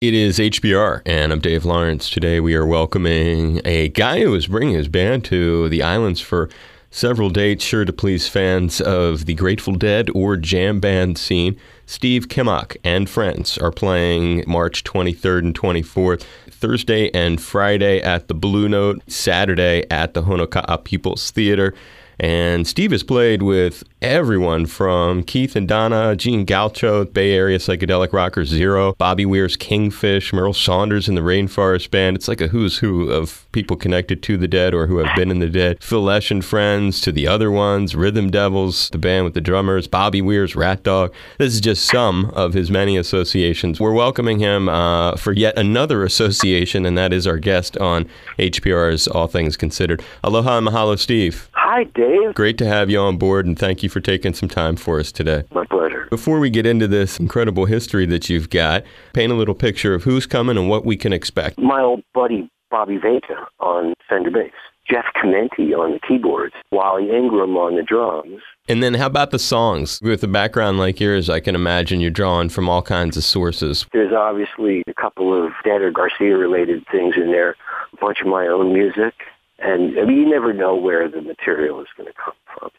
It is HPR, and I'm Dave Lawrence. Today we are welcoming a guy who is bringing his band to the islands for several dates, sure to please fans of the Grateful Dead or jam band scene. Steve Kimock and friends are playing March 23rd and 24th, Thursday and Friday at the Blue Note, Saturday at the Honoka'a People's Theater. And Steve has played with everyone from Keith and Donna, Jean Godchaux, Bay Area psychedelic rocker Zero, Bobby Weir's Kingfish, Merl Saunders in the Rainforest Band. It's like a who's who of people connected to the dead or who have been in the dead. Phil Lesh and friends to the other ones, Rhythm Devils, the band with the drummers, Bobby Weir's Rat Dog. This is just some of his many associations. We're welcoming him uh, for yet another association, and that is our guest on HPR's All Things Considered. Aloha and mahalo, Steve. Hi, Dave. Great to have you on board, and thank you for taking some time for us today. My pleasure. Before we get into this incredible history that you've got, paint a little picture of who's coming and what we can expect. My old buddy Bobby Vega on Fender bass, Jeff Chimenti on the keyboards, Wally Ingram on the drums. And then, how about the songs? With a background like yours, I can imagine you're drawing from all kinds of sources. There's obviously a couple of or Garcia related things in there, a bunch of my own music. And you never know where the material is going to come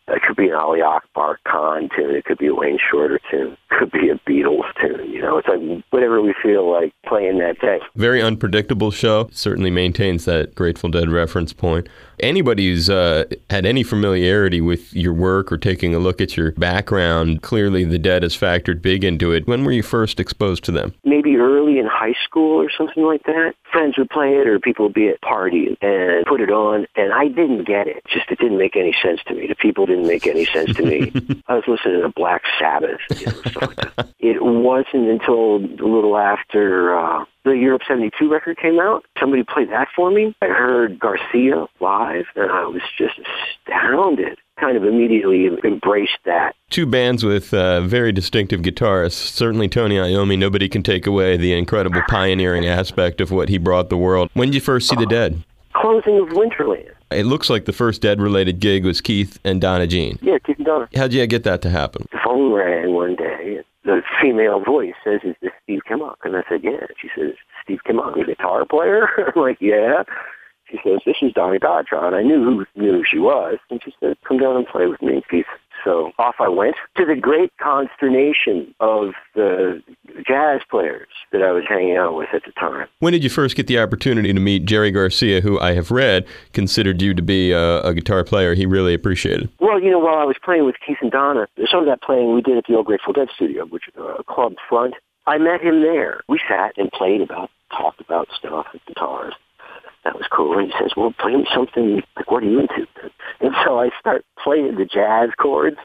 It could be an Ali Akbar Khan tune. It could be a Wayne Shorter tune. It could be a Beatles tune. You know, it's like whatever we feel like playing that day. Very unpredictable show. Certainly maintains that Grateful Dead reference point. Anybody who's uh, had any familiarity with your work or taking a look at your background, clearly the Dead has factored big into it. When were you first exposed to them? Maybe early in high school or something like that. Friends would play it or people would be at parties and put it on and I didn't get it. Just it didn't make any sense to me. The people didn't make any sense to me. I was listening to Black Sabbath, you know, stuff like that. It wasn't until a little after uh, the Europe 72 record came out. Somebody played that for me. I heard Garcia live, and I was just astounded. Kind of immediately embraced that. Two bands with uh, very distinctive guitarists. Certainly Tony Iommi, nobody can take away the incredible pioneering aspect of what he brought the world. When did you first see The Dead? Closing of Winterland. It looks like the first Dead-related gig was Keith and Donna Jean. Yeah, Keith and Donna. How'd you get that to happen? The phone rang one day. and The female voice says, is this Steve Kimock? And I said, yeah. She says, Steve Kimock, the guitar player? I'm like, yeah. She says, this is Donnie Dodra. And I knew who knew who she was. And she said, come down and play with me, Keith. So off I went to the great consternation of the jazz players that I was hanging out with at the time. When did you first get the opportunity to meet Jerry Garcia, who I have read considered you to be a, a guitar player he really appreciated? Well, you know, while I was playing with Keith and Donna, some of that playing we did at the Old Grateful Dead studio, which is a club front. I met him there. We sat and played about, talked about stuff and guitars. That was cool. And he says, well, play me something, like, what are you into? And so I start playing the jazz chords.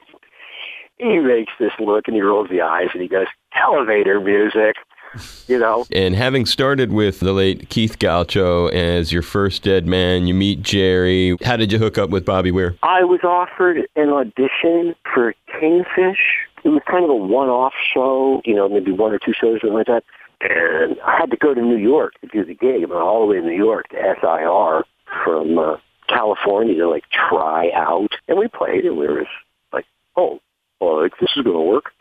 He makes this look and he rolls the eyes and he goes, elevator music, you know. And having started with the late Keith Godchaux as your first dead man, you meet Jerry. How did you hook up with Bobby Weir? I was offered an audition for Kingfish. It was kind of a one-off show, you know, maybe one or two shows or something like that. And I had to go to New York to do the gig. I went all the way to New York to SIR from uh, California to like try out. And we played and we were like, oh, well, like, this is going to work.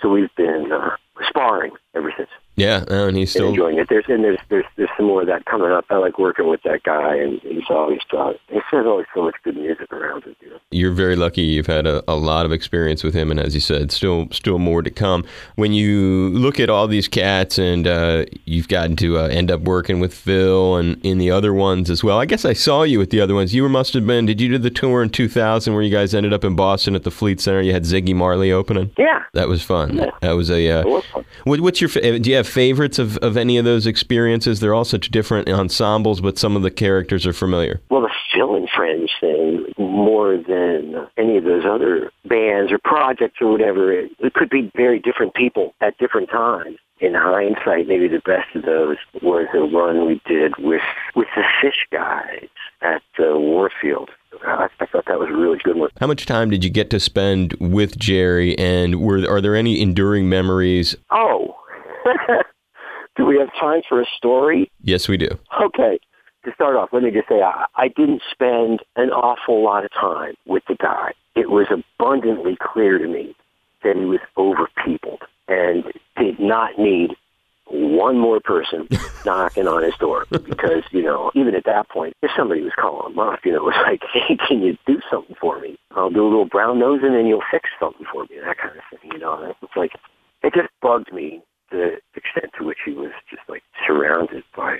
So we've been uh, sparring ever since. Yeah, and he's and still enjoying it. There's and there's there's there's some more of that coming up. I like working with that guy, and he's always got. There's always so much good music around it. You know? you're very lucky you've had a, a lot of experience with him and as you said still still more to come when you look at all these cats and uh, you've gotten to uh, end up working with phil and in the other ones as well i guess i saw you with the other ones you were, must have been did you do the tour in 2000 where you guys ended up in boston at the fleet center you had ziggy marley opening Yeah. that was fun Yeah. that was a uh, was fun. what, what's your fa- do you have favorites of, of any of those experiences they're all such different ensembles but some of the characters are familiar Well, the Phil and Friends thing, more than any of those other bands or projects or whatever, it, it could be very different people at different times. In hindsight, maybe the best of those was the one we did with with the Phish guys at uh, Warfield. I, I thought that was a really good one. How much time did you get to spend with Jerry, and were are there any enduring memories? Oh, have time for a story? Yes, we do. Okay. To start off, let me just say I, I didn't spend an awful lot of time with the guy. It was abundantly clear to me that he was overpeopled and did not need one more person knocking on his door because, you know, even at that point, if somebody was calling him up, you know, it was like, hey, can you do something for me? I'll do a little brown nose and then you'll fix something for me, that kind of thing, you know. It's like, it just bugged me extent to which he was just like surrounded by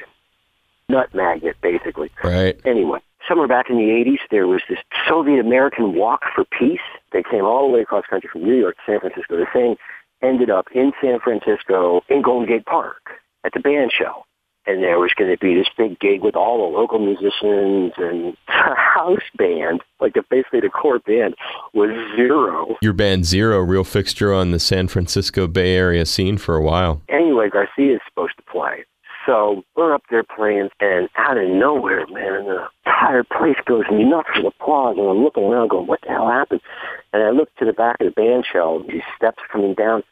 nut magnet, basically. Right. Anyway, somewhere back in the 80s, there was this Soviet American Walk for Peace. They came all the way across country from New York to San Francisco. The thing ended up in San Francisco in Golden Gate Park at the band shell. And there was going to be this big gig with all the local musicians and the house band, like the, basically the core band, was zero. Your band Zero, real fixture on the San Francisco Bay Area scene for a while. Anyway, Garcia is supposed to play. So we're up there playing, and out of nowhere, man, the entire place goes nuts with applause, and I'm looking around going, what the hell happened? And I look to the back of the band shell, these steps coming down,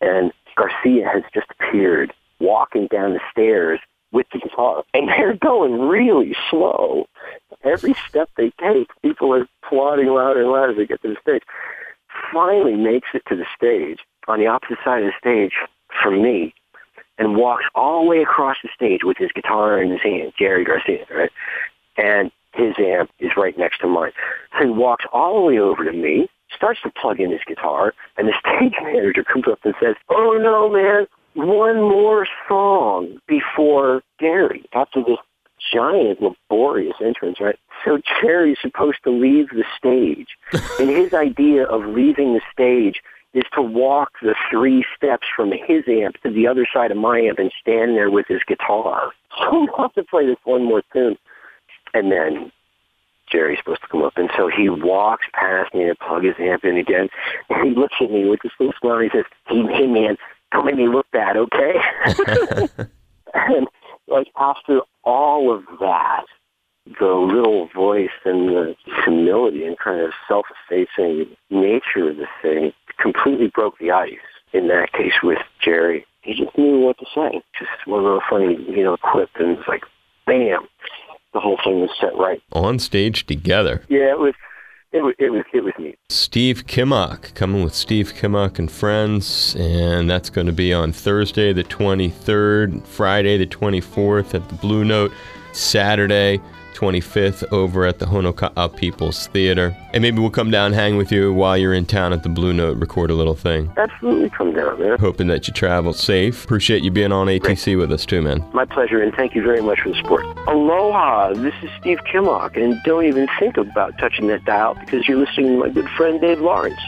and Garcia has just appeared walking down the stairs with the guitar, and they're going really slow. Every step they take, people are applauding louder and louder as they get to the stage. Finally makes it to the stage, on the opposite side of the stage from me, and walks all the way across the stage with his guitar in his hand, Jerry Garcia, right? And his amp is right next to mine. So he walks all the way over to me, starts to plug in his guitar, and the stage manager comes up and says, oh no, man, one more song before Gary, after this giant, laborious entrance, right? So Jerry's supposed to leave the stage. and his idea of leaving the stage is to walk the three steps from his amp to the other side of my amp and stand there with his guitar. So we have to play this one more tune. And then Jerry's supposed to come up. And so he walks past me and plug his amp in again. And he looks at me with this little smile and he says, hey, hey man, don't make me look bad, okay? and like after all of that, the little voice and the humility and kind of self-effacing nature of the thing completely broke the ice in that case with Jerry. He just knew what to say. Just one little funny, you know, quip, and it's like, bam, the whole thing was set right. On stage together. Yeah, it was. It was, it was it was neat. Steve Kimock coming with Steve Kimock and friends, and that's going to be on Thursday the 23rd, Friday the 24th at the Blue Note, Saturday 25th over at the Honoka'a People's Theater. And maybe we'll come down, hang with you while you're in town at the Blue Note, record a little thing. Absolutely come down, man. Hoping that you travel safe. Appreciate you being on ATC Great. with us too, man. My pleasure, and thank you very much for the support. Aloha, this is Steve Kimock, and don't even think about touching that dial because you're listening to my good friend Dave Lawrence.